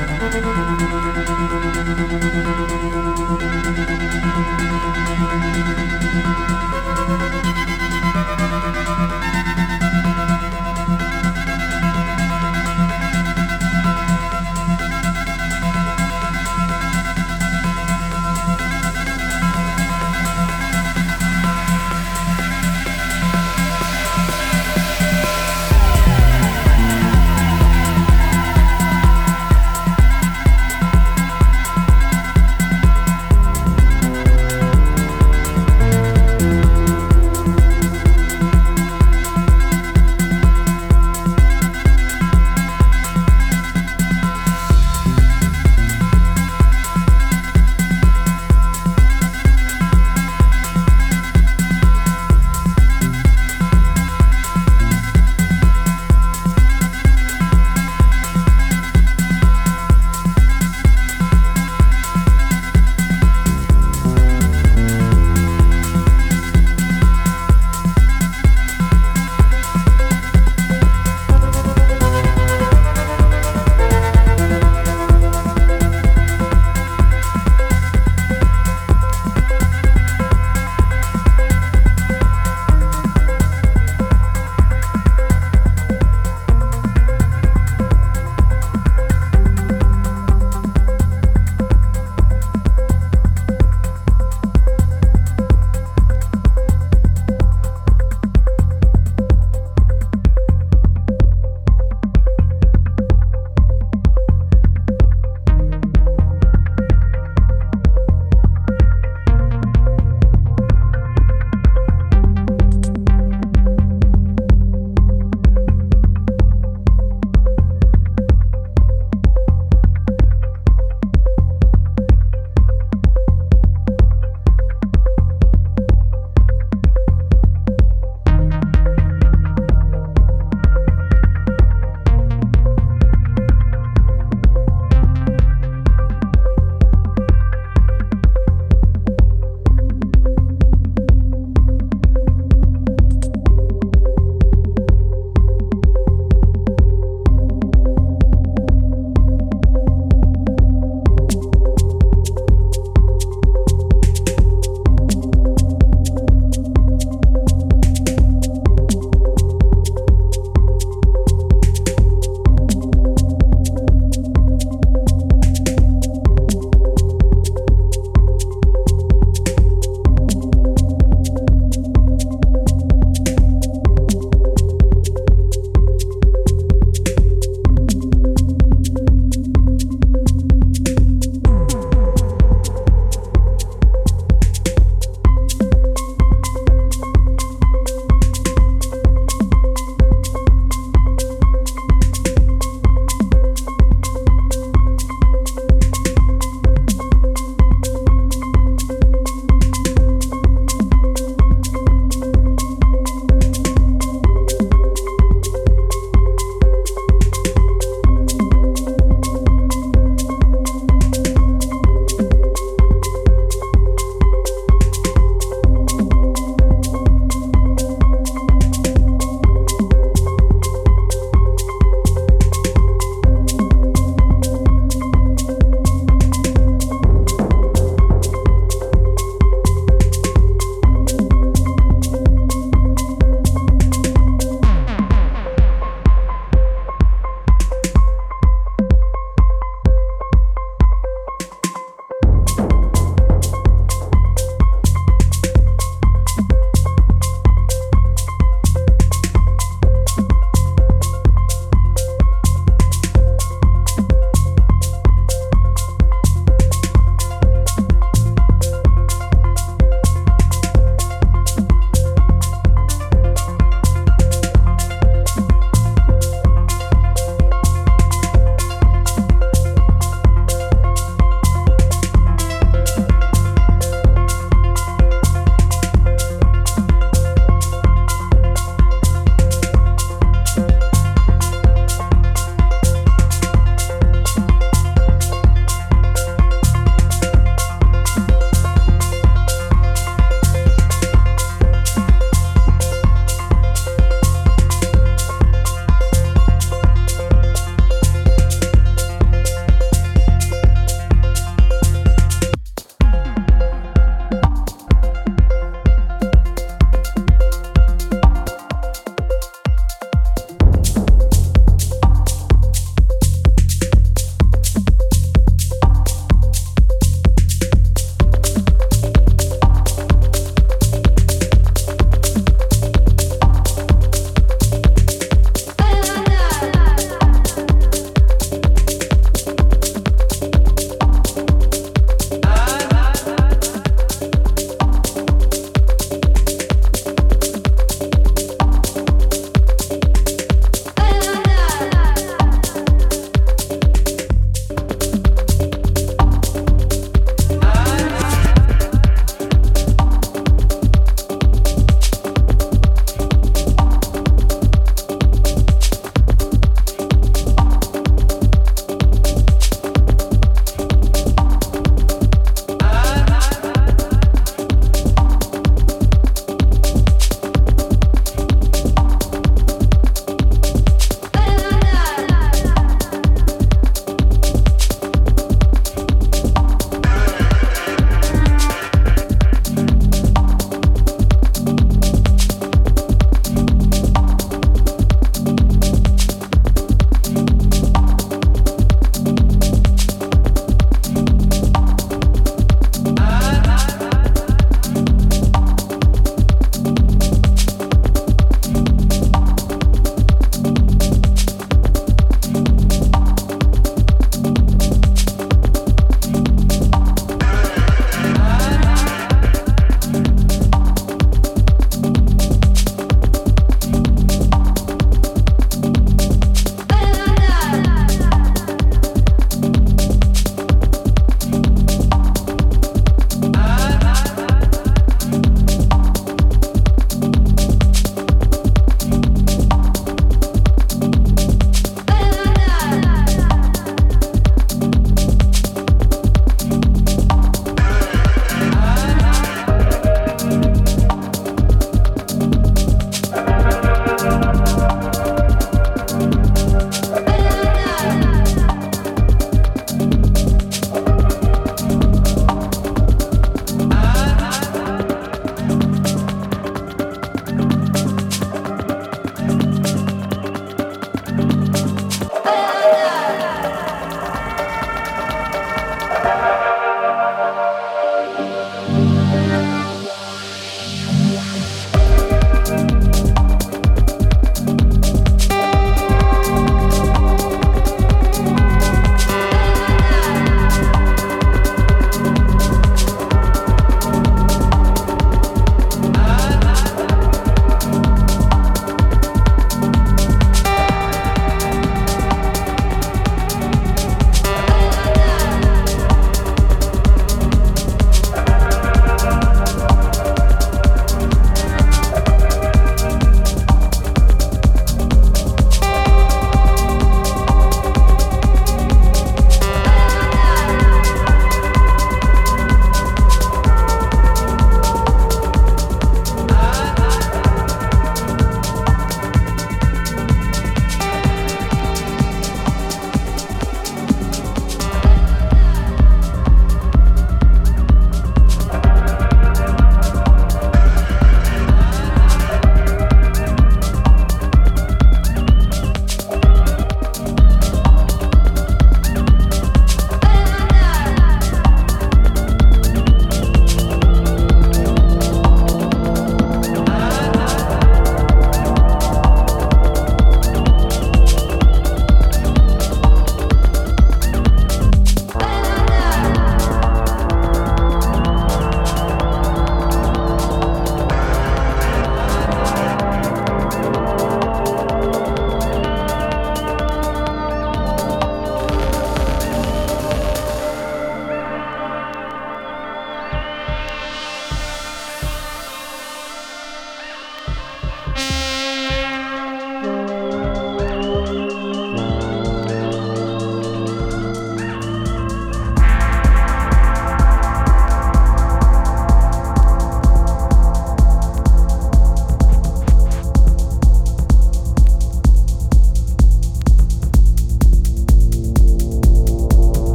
Thank you.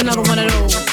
another one of those.